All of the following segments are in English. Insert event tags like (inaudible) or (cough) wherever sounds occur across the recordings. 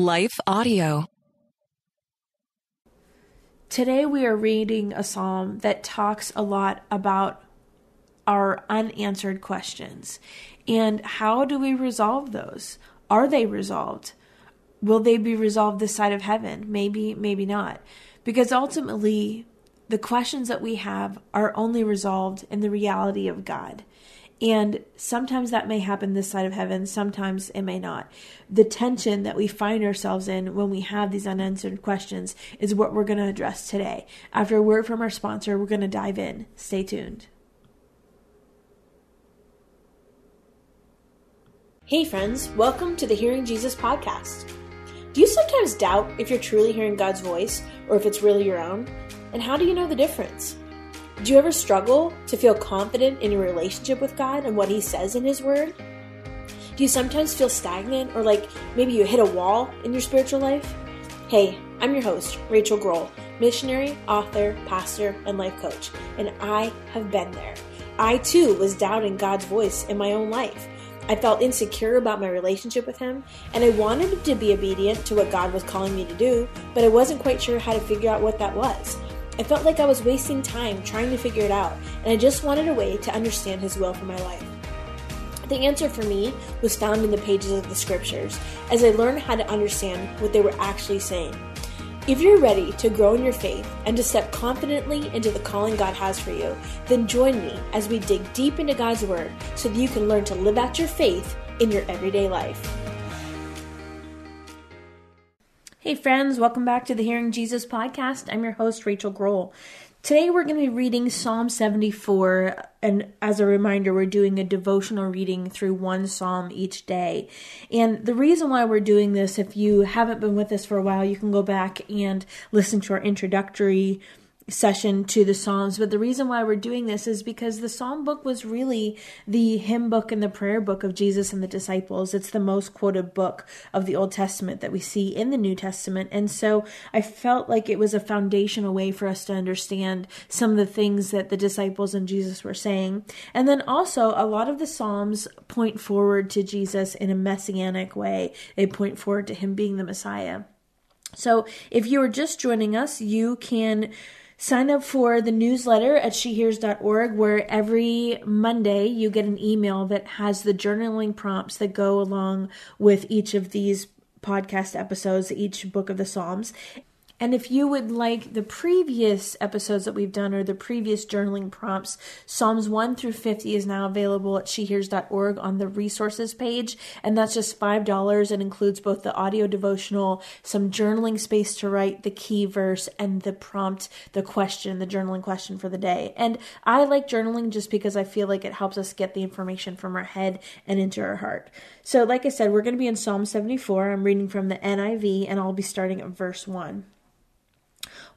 Life Audio. Today we are reading a psalm that talks a lot about our unanswered questions and how do we resolve those? Are they resolved? Will they be resolved this side of heaven? Maybe, maybe not. Because ultimately, the questions that we have are only resolved in the reality of God. And sometimes that may happen this side of heaven, sometimes it may not. The tension that we find ourselves in when we have these unanswered questions is what we're going to address today. After a word from our sponsor, we're going to dive in. Stay tuned. Hey, friends, welcome to the Hearing Jesus podcast. Do you sometimes doubt if you're truly hearing God's voice or if it's really your own? And how do you know the difference? Do you ever struggle to feel confident in your relationship with God and what He says in His Word? Do you sometimes feel stagnant or like maybe you hit a wall in your spiritual life? Hey, I'm your host, Rachael Groll, missionary, author, pastor, and life coach, and I have been there. I too was doubting God's voice in my own life. I felt insecure about my relationship with Him, and I wanted to be obedient to what God was calling me to do, but I wasn't quite sure how to figure out what that was. I felt like I was wasting time trying to figure it out, and I just wanted a way to understand His will for my life. The answer for me was found in the pages of the scriptures as I learned how to understand what they were actually saying. If you're ready to grow in your faith and to step confidently into the calling God has for you, then join me as we dig deep into God's Word so that you can learn to live out your faith in your everyday life. Hey, friends, welcome back to the Hearing Jesus podcast. I'm your host, Rachael Groll. Today we're going to be reading Psalm 74, and as a reminder, we're doing a devotional reading through one psalm each day. And the reason why we're doing this, if you haven't been with us for a while, you can go back and listen to our introductory session to the Psalms. But the reason why we're doing this is because the Psalm book was really the hymn book and the prayer book of Jesus and the disciples. It's the most quoted book of the Old Testament that we see in the New Testament. And so I felt like it was a foundational way for us to understand some of the things that the disciples and Jesus were saying. And then also, a lot of the Psalms point forward to Jesus in a messianic way, they point forward to him being the Messiah. So, if you are just joining us, you can Sign up for the newsletter at shehears.org, where every Monday you get an email that has the journaling prompts that go along with each of these podcast episodes, each book of the Psalms. And if you would like the previous episodes that we've done or the previous journaling prompts, Psalms 1 through 50 is now available at shehears.org on the resources page. And that's just $5. and includes both the audio devotional, some journaling space to write the key verse, and the prompt, the question, the journaling question for the day. And I like journaling just because I feel like it helps us get the information from our head and into our heart. So, like I said, we're going to be in Psalm 74. I'm reading from the NIV, and I'll be starting at verse 1.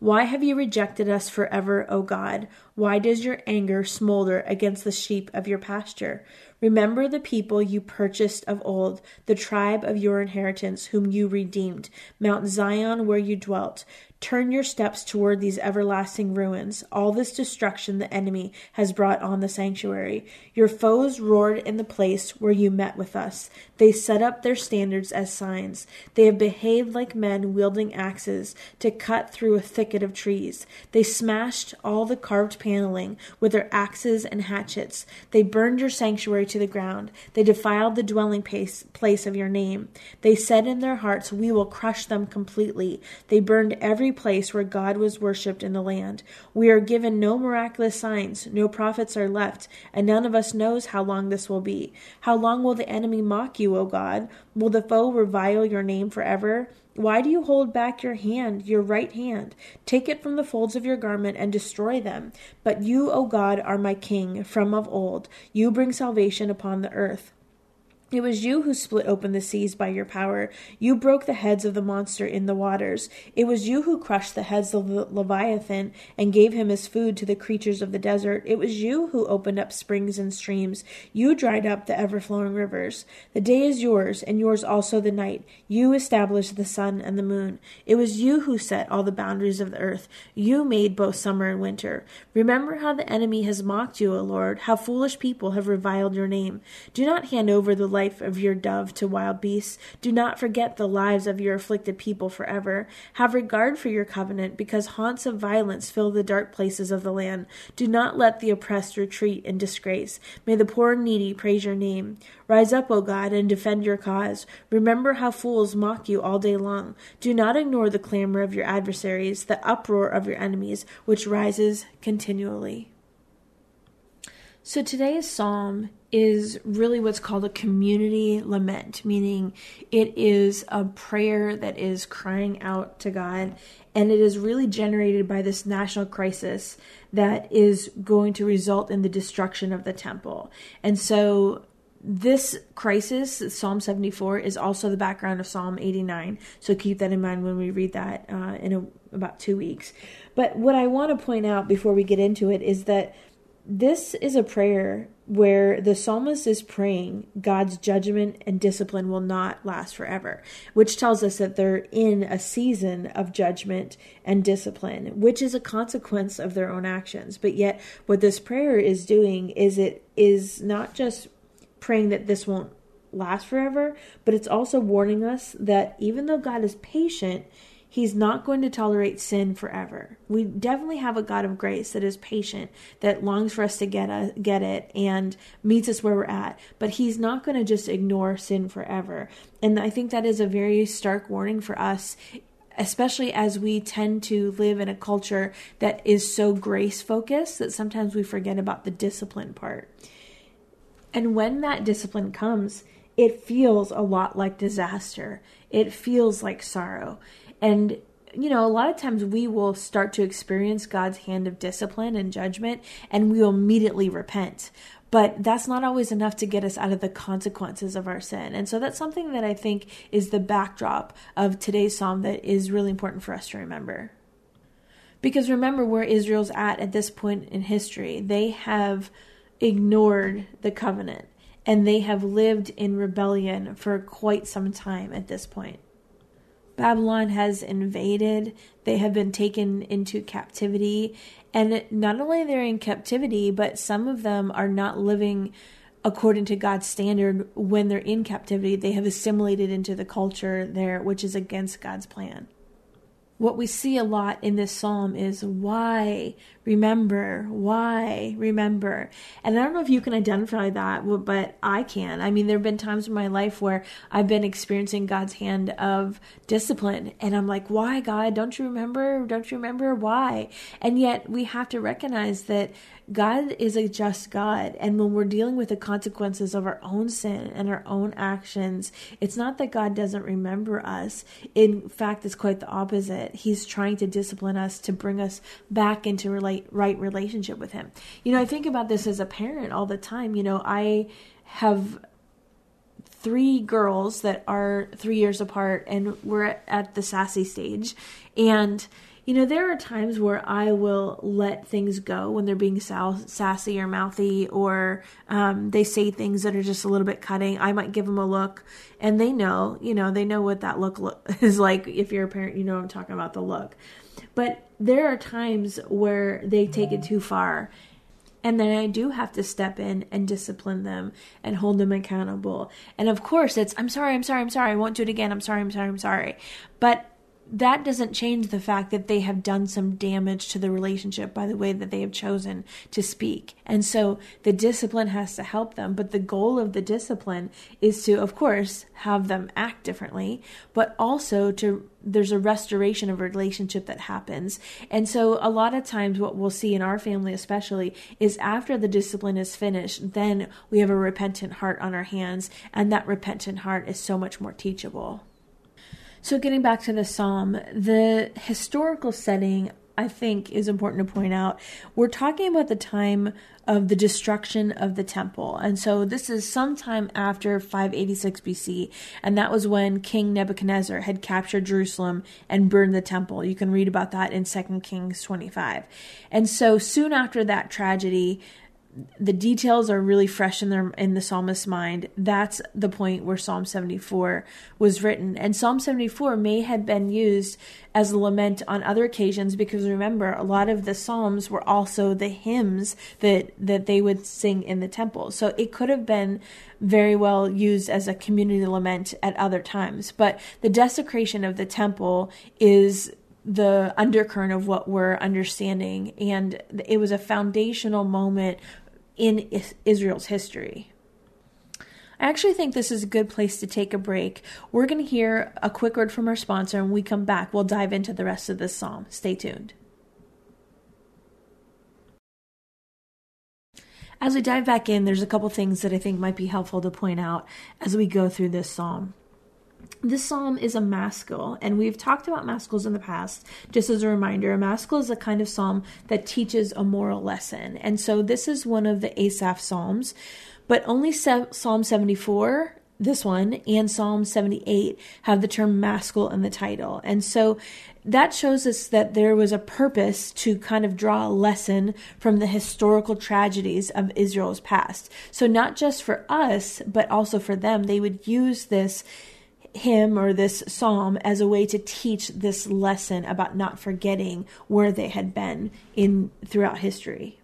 Why have you rejected us forever, O God? Why does your anger smolder against the sheep of your pasture? Remember the people you purchased of old, the tribe of your inheritance, whom you redeemed, Mount Zion, where you dwelt. Turn your steps toward these everlasting ruins, all this destruction the enemy has brought on the sanctuary. Your foes roared in the place where you met with us. They set up their standards as signs. They have behaved like men wielding axes to cut through a thicket of trees. They smashed all the carved paneling with their axes and hatchets. They burned your sanctuary to the ground. They defiled the dwelling place, of your name. They said in their hearts, We will crush them completely. They burned every place where God was worshipped in the land. We are given no miraculous signs, no prophets are left, and none of us knows how long this will be. How long will the enemy mock you, O God? Will the foe revile your name forever? Why do you hold back your hand, your right hand? Take it from the folds of your garment and destroy them. But you, O God, are my king from of old. You bring salvation upon the earth. It was you who split open the seas by your power. You broke the heads of the monster in the waters. It was you who crushed the heads of the Leviathan and gave him his food to the creatures of the desert. It was you who opened up springs and streams. You dried up the ever flowing rivers. The day is yours, and yours also the night. You established the sun and the moon. It was you who set all the boundaries of the earth. You made both summer and winter. Remember how the enemy has mocked you, O Lord, how foolish people have reviled your name. Do not hand over the light life of your dove to wild beasts. Do not forget the lives of your afflicted people forever. Have regard for your covenant, because haunts of violence fill the dark places of the land. Do not let the oppressed retreat in disgrace. May the poor and needy praise your name. Rise up, O God, and defend your cause. Remember how fools mock you all day long. Do not ignore the clamor of your adversaries, the uproar of your enemies, which rises continually. So today's psalm is really what's called a community lament, meaning it is a prayer that is crying out to God, and it is really generated by this national crisis that is going to result in the destruction of the temple. And so this crisis, Psalm 74, is also the background of Psalm 89. So keep that in mind when we read that uh, in a, about two weeks. But what I want to point out before we get into it is that this is a prayer where the psalmist is praying God's judgment and discipline will not last forever, which tells us that they're in a season of judgment and discipline, which is a consequence of their own actions. But yet, what this prayer is doing is it is not just praying that this won't last forever, but it's also warning us that even though God is patient, He's not going to tolerate sin forever. We definitely have a God of grace that is patient, that longs for us to get a, get it and meets us where we're at. But He's not going to just ignore sin forever. And I think that is a very stark warning for us especially as we tend to live in a culture that is so grace focused that sometimes we forget about the discipline part. And when that discipline comes, it feels a lot like disaster. It feels like sorrow. And you know, a lot of times we will start to experience God's hand of discipline and judgment, and we will immediately repent. But that's not always enough to get us out of the consequences of our sin. And so that's something that I think is the backdrop of today's psalm that is really important for us to remember. Because remember where Israel's at at this point in history. They have ignored the covenant and they have lived in rebellion for quite some time at this point. Babylon has invaded, they have been taken into captivity, and not only they're in captivity, but some of them are not living according to God's standard when they're in captivity. They have assimilated into the culture there, which is against God's plan what we see a lot in this psalm is why remember why remember. And i don't know if you can identify that but i can. I mean there have been times in my life where i've been experiencing god's hand of discipline and i'm like why god? Don't you remember? Don't you remember? Why? And yet we have to recognize that God is a just God. And when we're dealing with the consequences of our own sin and our own actions, it's not that God doesn't remember us. In fact, it's quite the opposite. He's trying to discipline us to bring us back into relate, right relationship with Him. You know, I think about this as a parent all the time. You know, I have three girls that are three years apart, and we're at the sassy stage. And you know, there are times where I will let things go when they're being sassy or mouthy, or um, they say things that are just a little bit cutting. I might give them a look, and they know, you know, they know what that look lo- (laughs) is like. If you're a parent, you know I'm talking about the look. But there are times where they take it too far. And then I do have to step in and discipline them and hold them accountable. And of course, it's, I'm sorry, I'm sorry, I'm sorry, I won't do it again, I'm sorry, I'm sorry, I'm sorry. But that doesn't change the fact that they have done some damage to the relationship by the way that they have chosen to speak. And so the discipline has to help them. But the goal of the discipline is to, of course, have them act differently, but also to there's a restoration of a relationship that happens. And so a lot of times what we'll see in our family especially is after the discipline is finished, then we have a repentant heart on our hands and that repentant heart is so much more teachable. So, getting back to the psalm, the historical setting I think is important to point out. We're talking about the time of the destruction of the temple. And so this is sometime after 586 BC. And that was when King Nebuchadnezzar had captured Jerusalem and burned the temple. You can read about that in 2 Kings 25. And so soon after that tragedy, the details are really fresh in their in the psalmist's mind. That's the point where psalm 74 was written. And psalm 74 may have been used as a lament on other occasions because remember a lot of the psalms were also the hymns that that they would sing in the temple. So it could have been very well used as a community lament at other times. But the desecration of the temple is the undercurrent of what we're understanding. And it was a foundational moment in Israel's history. I actually think this is a good place to take a break. We're going to hear a quick word from our sponsor, and when we come back, we'll dive into the rest of this psalm. Stay tuned. As we dive back in, there's a couple things that I think might be helpful to point out as we go through this psalm. This psalm is a maskil, and we've talked about maskils in the past. Just as a reminder, a maskil is a kind of psalm that teaches a moral lesson. And so this is one of the Asaph psalms, but only Psalm 74 this one and Psalm 78 have the term maskil in the title. And so that shows us that there was a purpose to kind of draw a lesson from the historical tragedies of Israel's past. So, not just for us, but also for them, they would use this hymn or this psalm as a way to teach this lesson about not forgetting where they had been in throughout history.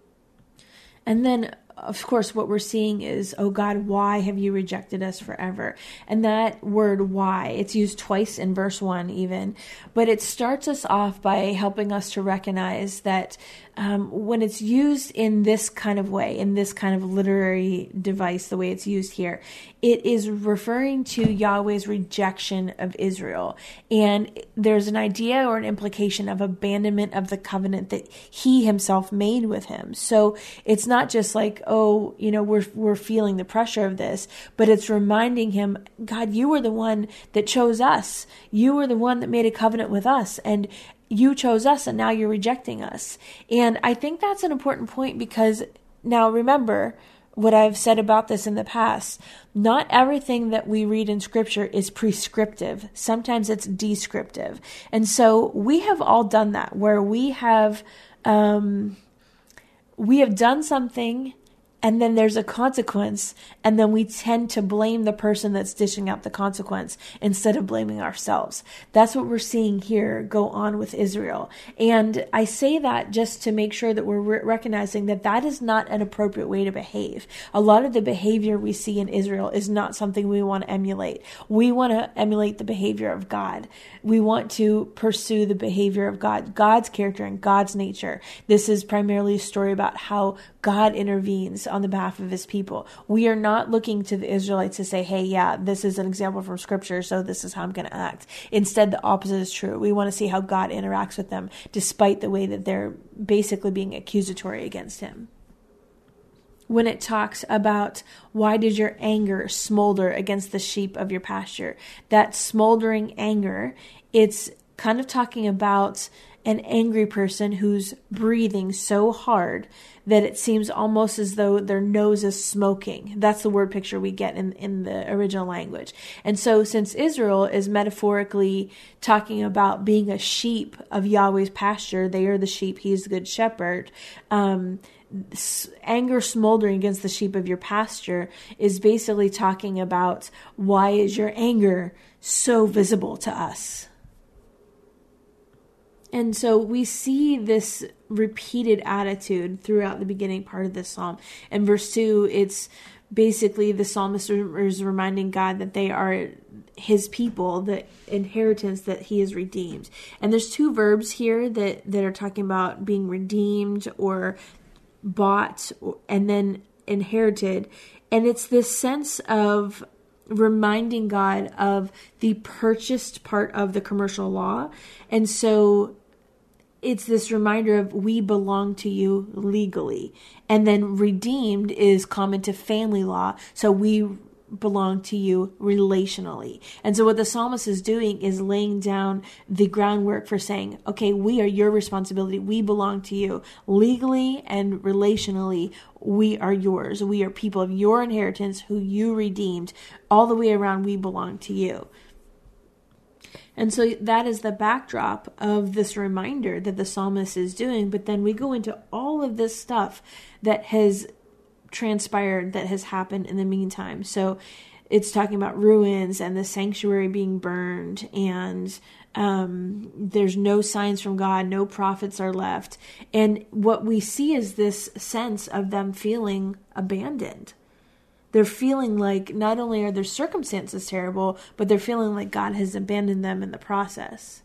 And then of course, what we're seeing is, oh God, why have you rejected us forever? And that word why, it's used twice in verse one, even, but it starts us off by helping us to recognize that um, when it's used in this kind of way, in this kind of literary device, the way it's used here, it is referring to Yahweh's rejection of Israel. And there's an idea or an implication of abandonment of the covenant that he himself made with him. So it's not just like, oh, you know, we're, we're feeling the pressure of this, but it's reminding him, God, you were the one that chose us. You were the one that made a covenant with us. And you chose us and now you're rejecting us. And I think that's an important point because now remember what I've said about this in the past. Not everything that we read in scripture is prescriptive. Sometimes it's descriptive. And so we have all done that where we have um, we have done something and then there's a consequence and then we tend to blame the person that's dishing out the consequence instead of blaming ourselves. That's what we're seeing here go on with israel. And i say that just to make sure that we're re- recognizing that that is not an appropriate way to behave. A lot of the behavior we see in israel is not something we want to emulate. We want to emulate the behavior of god. We want to pursue the behavior of god god's character and god's nature. This is primarily a story about how god intervenes on the behalf of his people. We are not looking to the Israelites to say, hey, yeah, this is an example from scripture, so this is how I'm going to act. Instead, the opposite is true. We want to see how God interacts with them, despite the way that they're basically being accusatory against him when it talks about why did your anger smolder against the sheep of your pasture that smoldering anger it's kind of talking about an angry person who's breathing so hard that it seems almost as though their nose is smoking. That's the word picture we get in, in the original language. And so, since Israel is metaphorically talking about being a sheep of Yahweh's pasture, they are the sheep, He is the good shepherd. Um, anger smoldering against the sheep of your pasture is basically talking about why is your anger so visible to us and so we see this repeated attitude throughout the beginning part of this psalm. In verse 2, it's basically the psalmist is reminding God that they are his people, the inheritance that he has redeemed. And there's two verbs here that, that are talking about being redeemed or bought and then inherited. And it's this sense of reminding God of the purchased part of the commercial law. And so it's this reminder of we belong to you legally. And then redeemed is common to family law. So we belong to you relationally. And so what the psalmist is doing is laying down the groundwork for saying, okay, we are your responsibility. We belong to you legally and relationally. We are yours. We are people of your inheritance who you redeemed. All the way around, we belong to you. And so that is the backdrop of this reminder that the psalmist is doing. But then we go into all of this stuff that has transpired that has happened in the meantime. So it's talking about ruins and the sanctuary being burned and um, there's no signs from God, no prophets are left. And what we see is this sense of them feeling abandoned. They're feeling like not only are their circumstances terrible, but they're feeling like God has abandoned them in the process.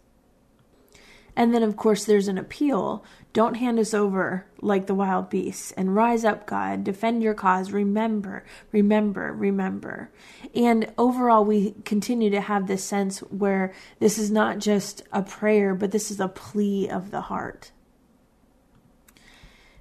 And then, of course, there's an appeal. Don't hand us over like the wild beasts. And rise up, God. Defend your cause. Remember, remember, remember. And overall, we continue to have this sense where this is not just a prayer, but this is a plea of the heart.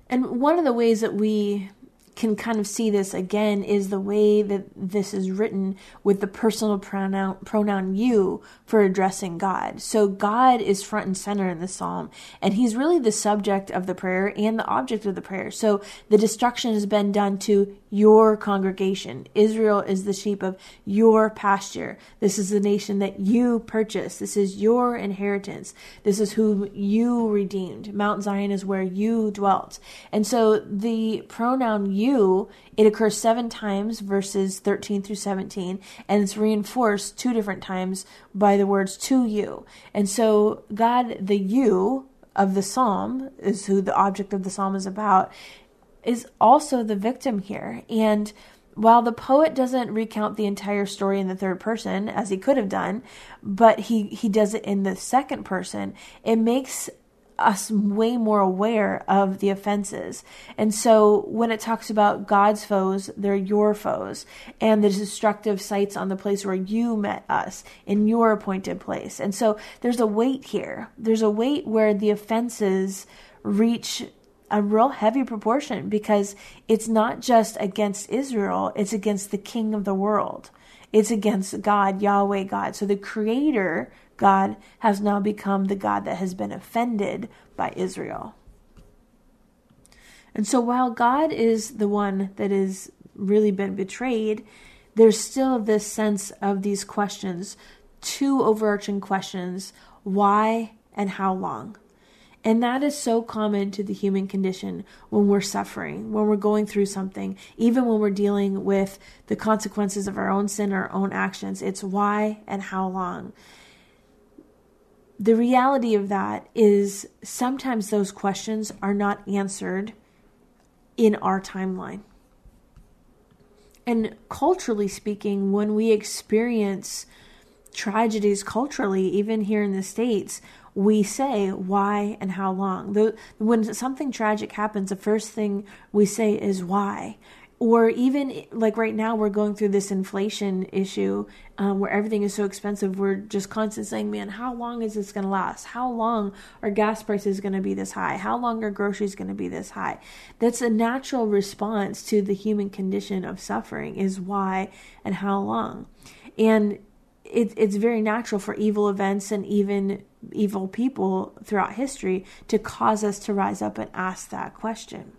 And one of the ways that we can kind of see this again is the way that this is written with the personal pronoun pronoun you for addressing God. So God is front and center in the psalm and he's really the subject of the prayer and the object of the prayer. So the destruction has been done to your congregation. Israel is the sheep of your pasture. This is the nation that you purchased. This is your inheritance. This is whom you redeemed. Mount Zion is where you dwelt. And so the pronoun you it occurs seven times, verses 13 through 17, and it's reinforced two different times by the words to you. And so, God, the you of the psalm, is who the object of the psalm is about, is also the victim here. And while the poet doesn't recount the entire story in the third person as he could have done, but he, he does it in the second person, it makes us way more aware of the offenses. And so when it talks about God's foes, they're your foes, and the destructive sites on the place where you met us in your appointed place. And so there's a weight here. There's a weight where the offenses reach a real heavy proportion because it's not just against Israel, it's against the king of the world. It's against God, Yahweh God. So the creator God has now become the God that has been offended by Israel. And so while God is the one that has really been betrayed, there's still this sense of these questions, two overarching questions why and how long? And that is so common to the human condition when we're suffering, when we're going through something, even when we're dealing with the consequences of our own sin, our own actions. It's why and how long the reality of that is sometimes those questions are not answered in our timeline. And culturally speaking, when we experience tragedies culturally, even here in the States, we say why and how long. when something tragic happens, the first thing we say is why. Or even like right now we're going through this inflation issue um, where everything is so expensive we're just constantly saying man how long is this going to last? How long are gas prices going to be this high? How long are groceries going to be this high? That's a natural response to the human condition of suffering is why and how long. And it, it's very natural for evil events and even evil people throughout history to cause us to rise up and ask that question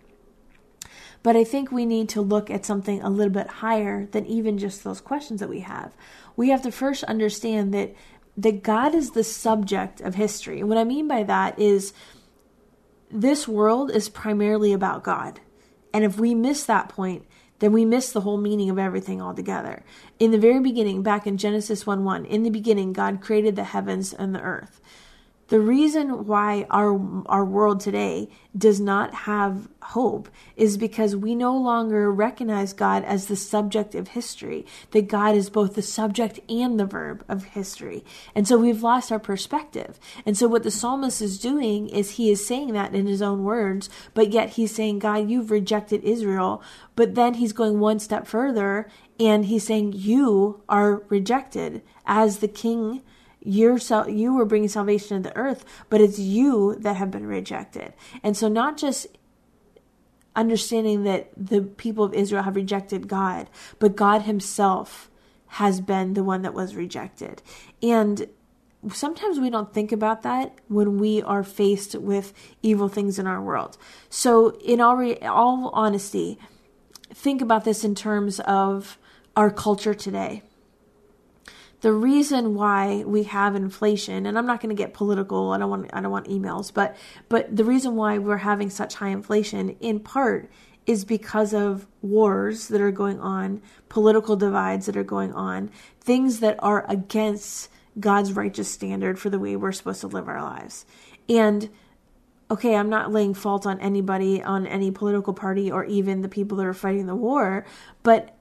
but I think we need to look at something a little bit higher than even just those questions that we have. We have to first understand that that God is the subject of history. And what I mean by that is this world is primarily about God. And if we miss that point, then we miss the whole meaning of everything altogether. In the very beginning, back in Genesis 1 1, in the beginning, God created the heavens and the earth. The reason why our our world today does not have hope is because we no longer recognize God as the subject of history. That God is both the subject and the verb of history. And so we've lost our perspective. And so what the psalmist is doing is he is saying that in his own words, but yet he's saying, God, you've rejected Israel. But then he's going one step further and he's saying, You are rejected as the king you're you were bringing salvation to the earth, but it's you that have been rejected. And so not just understanding that the people of Israel have rejected God, but God himself has been the one that was rejected. And sometimes we don't think about that when we are faced with evil things in our world. So in all re- all honesty, think about this in terms of our culture today the reason why we have inflation and I'm not going to get political I don't want I don't want emails but but the reason why we're having such high inflation in part is because of wars that are going on, political divides that are going on, things that are against God's righteous standard for the way we're supposed to live our lives. And okay, I'm not laying fault on anybody, on any political party, or even the people that are fighting the war, but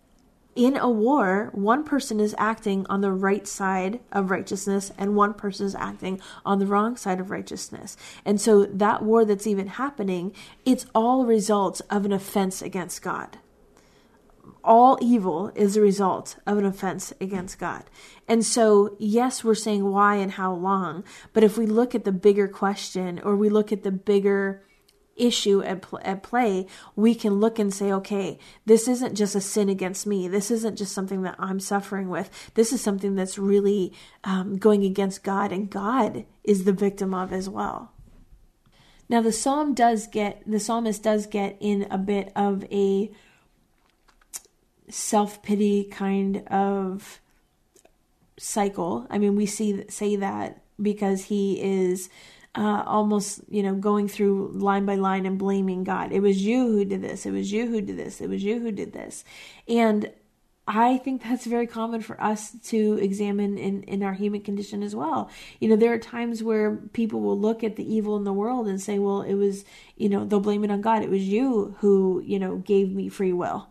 in a war, one person is acting on the right side of righteousness and one person is acting on the wrong side of righteousness. And so that war that's even happening, it's all results of an offense against God. All evil is a result of an offense against God. And so, yes, we're saying why and how long, but if we look at the bigger question or we look at the bigger issue at, pl- at play, we can look and say, okay, this isn't just a sin against me. This isn't just something that I'm suffering with. This is something that's really um, going against God, and God is the victim of as well. Now, the psalm does get, the psalmist does get in a bit of a self pity kind of cycle. I mean, we see say that because he is uh, almost, you know, going through line by line and blaming God. It was you who did this. It was you who did this. It was you who did this. And I think that's very common for us to examine in, in our human condition as well. You know, there are times where people will look at the evil in the world and say, well, it was, you know, they'll blame it on God. It was you who, you know, gave me free will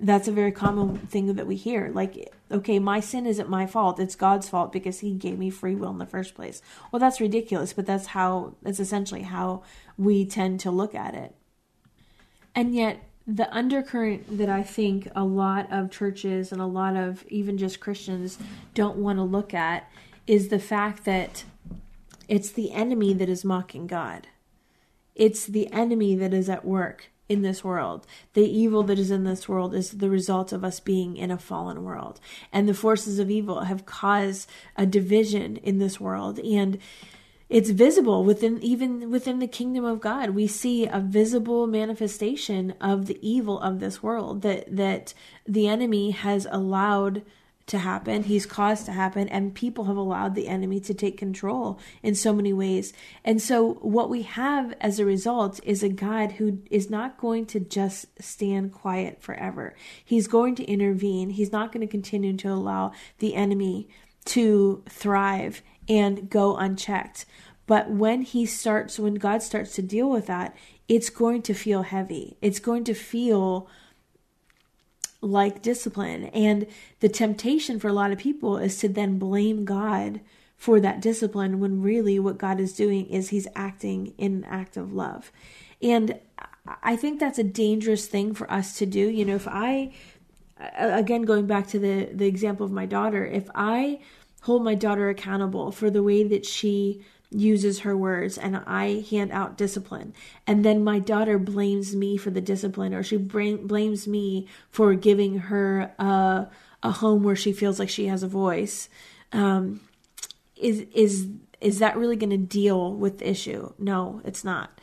that's a very common thing that we hear. Like, okay, my sin isn't my fault. It's God's fault because he gave me free will in the first place. Well, that's ridiculous, but that's how, that's essentially how we tend to look at it. And yet, the undercurrent that I think a lot of churches and a lot of even just Christians don't want to look at is the fact that it's the enemy that is mocking God. It's the enemy that is at work in this world. The evil that is in this world is the result of us being in a fallen world. And the forces of evil have caused a division in this world. And it's visible within even within the kingdom of God. We see a visible manifestation of the evil of this world that that the enemy has allowed to happen, he's caused to happen, and people have allowed the enemy to take control in so many ways. And so, what we have as a result is a God who is not going to just stand quiet forever. He's going to intervene, he's not going to continue to allow the enemy to thrive and go unchecked. But when he starts, when God starts to deal with that, it's going to feel heavy. It's going to feel like discipline. And the temptation for a lot of people is to then blame God for that discipline when really what God is doing is he's acting in an act of love. And I think that's a dangerous thing for us to do. You know, if I again going back to the the example of my daughter, if I hold my daughter accountable for the way that she uses her words and I hand out discipline. And then my daughter blames me for the discipline or she blames me for giving her a, a home where she feels like she has a voice. Um, is, is, is that really going to deal with the issue? No, it's not.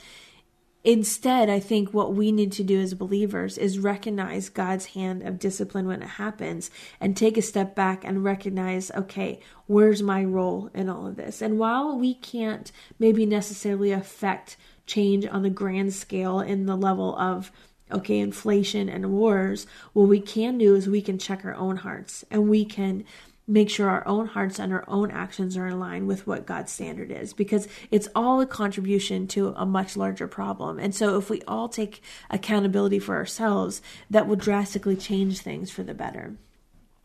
Instead, I think what we need to do as believers is recognize God's hand of discipline when it happens and take a step back and recognize, okay, where's my role in all of this? And while we can't maybe necessarily affect change on the grand scale in the level of okay, inflation and wars, what we can do is we can check our own hearts and we can make sure our own hearts and our own actions are in line with what God's standard is because it's all a contribution to a much larger problem. And so if we all take accountability for ourselves, that will drastically change things for the better.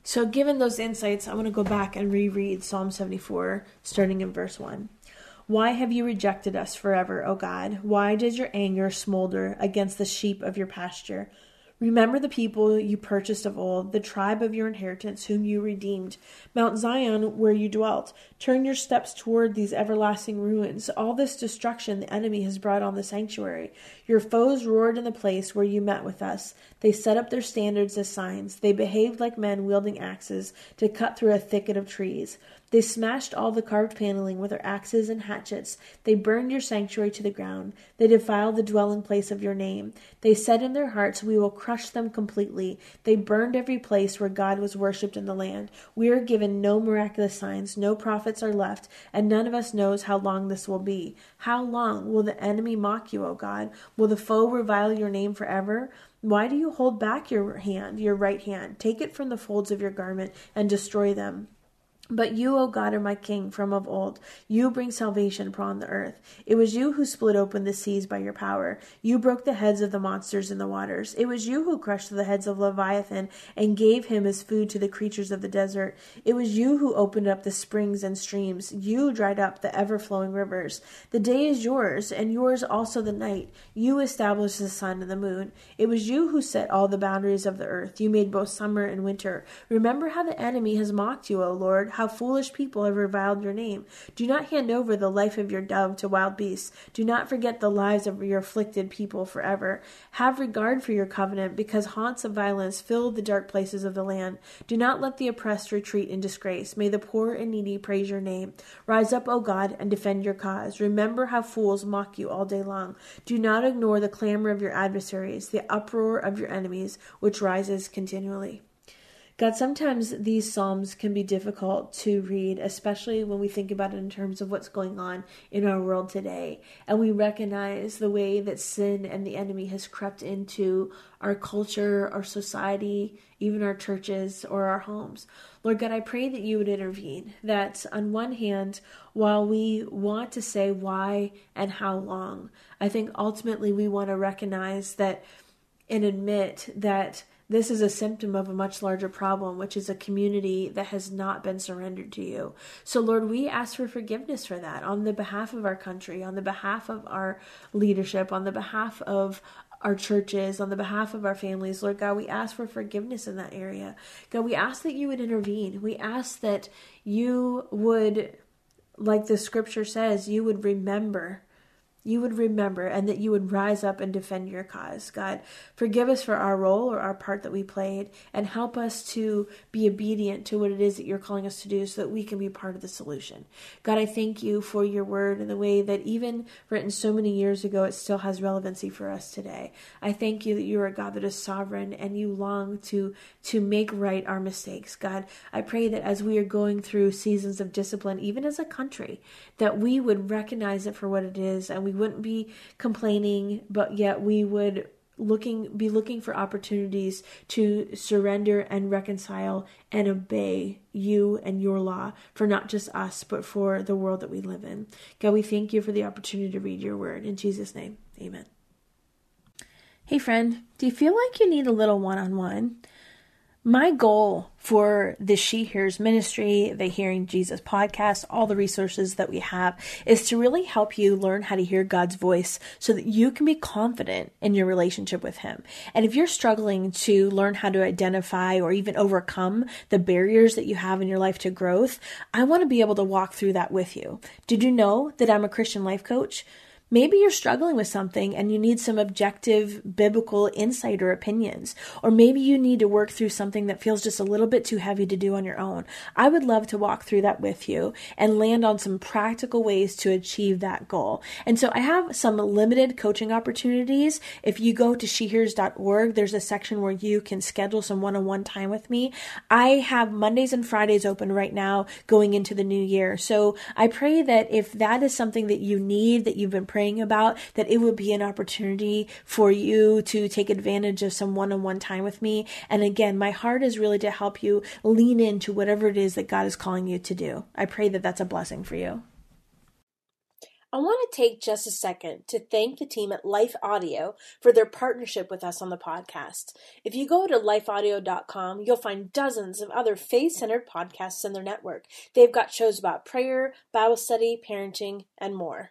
So, given those insights, I want to go back and reread Psalm 74, starting in verse 1. Why have you rejected us forever, O God? Why does your anger smolder against the sheep of your pasture? Remember the people you purchased of old, the tribe of your inheritance, whom you redeemed. Mount Zion, where you dwelt. Turn your steps toward these everlasting ruins. All this destruction the enemy has brought on the sanctuary. Your foes roared in the place where you met with us. They set up their standards as signs. They behaved like men wielding axes to cut through a thicket of trees. They smashed all the carved paneling with their axes and hatchets. They burned your sanctuary to the ground. They defiled the dwelling place of your name. They said in their hearts, We will crush them completely. They burned every place where God was worshipped in the land. We are given no miraculous signs, no prophets are left, and none of us knows how long this will be. How long will the enemy mock you, O God? Will the foe revile your name forever? Why do you hold back your hand, your right hand? Take it from the folds of your garment and destroy them. But you, O God, are my King from of old. You bring salvation upon the earth. It was you who split open the seas by your power. You broke the heads of the monsters in the waters. It was you who crushed the heads of Leviathan and gave him as food to the creatures of the desert. It was you who opened up the springs and streams. You dried up the ever flowing rivers. The day is yours, and yours also the night. You established the sun and the moon. It was you who set all the boundaries of the earth. You made both summer and winter. Remember how the enemy has mocked you, O Lord how foolish people have reviled your name. Do not hand over the life of your dove to wild beasts. Do not forget the lives of your afflicted people forever. Have regard for your covenant, because haunts of violence fill the dark places of the land. Do not let the oppressed retreat in disgrace. May the poor and needy praise your name. Rise up, O God, and defend your cause. Remember how fools mock you all day long. Do not ignore the clamor of your adversaries, the uproar of your enemies, which rises continually. God, sometimes these Psalms can be difficult to read, especially when we think about it in terms of what's going on in our world today. And we recognize the way that sin and the enemy has crept into our culture, our society, even our churches or our homes. Lord God, I pray that you would intervene. That on one hand, while we want to say why and how long, I think ultimately we want to recognize that and admit that this is a symptom of a much larger problem, which is a community that has not been surrendered to you. So, Lord, we ask for forgiveness for that on the behalf of our country, on the behalf of our leadership, on the behalf of our churches, on the behalf of our families. Lord God, we ask for forgiveness in that area. God, we ask that you would intervene. We ask that you would, like the scripture says, you would remember you would remember and that you would rise up and defend your cause. God, forgive us for our role or our part that we played and help us to be obedient to what it is that you're calling us to do so that we can be part of the solution. God, I thank you for your word and the way that even written so many years ago, it still has relevancy for us today. I thank you that you are a God that is sovereign and you long to, to make right our mistakes. God, I pray that as we are going through seasons of discipline, even as a country, that we would recognize it for what it is and we wouldn't be complaining, but yet we would looking be looking for opportunities to surrender and reconcile and obey you and your law for not just us but for the world that we live in. God, we thank you for the opportunity to read your word in Jesus name. Amen. Hey friend, do you feel like you need a little one-on-one? My goal for the She Hears ministry, the Hearing Jesus podcast, all the resources that we have is to really help you learn how to hear God's voice so that you can be confident in your relationship with Him. And if you're struggling to learn how to identify or even overcome the barriers that you have in your life to growth, I want to be able to walk through that with you. Did you know that I'm a Christian life coach? Maybe you're struggling with something and you need some objective biblical insight or opinions. Or maybe you need to work through something that feels just a little bit too heavy to do on your own. I would love to walk through that with you and land on some practical ways to achieve that goal. And so I have some limited coaching opportunities. If you go to shehears.org, there's a section where you can schedule some one on one time with me. I have Mondays and Fridays open right now going into the new year. So I pray that if that is something that you need, that you've been praying about, that it would be an opportunity for you to take advantage of some one on one time with me. And again, my heart is really to help you lean into whatever it is that God is calling you to do. I pray that that's a blessing for you. I want to take just a second to thank the team at Life Audio for their partnership with us on the podcast. If you go to lifeaudio.com, you'll find dozens of other faith centered podcasts in their network. They've got shows about prayer, Bible study, parenting, and more.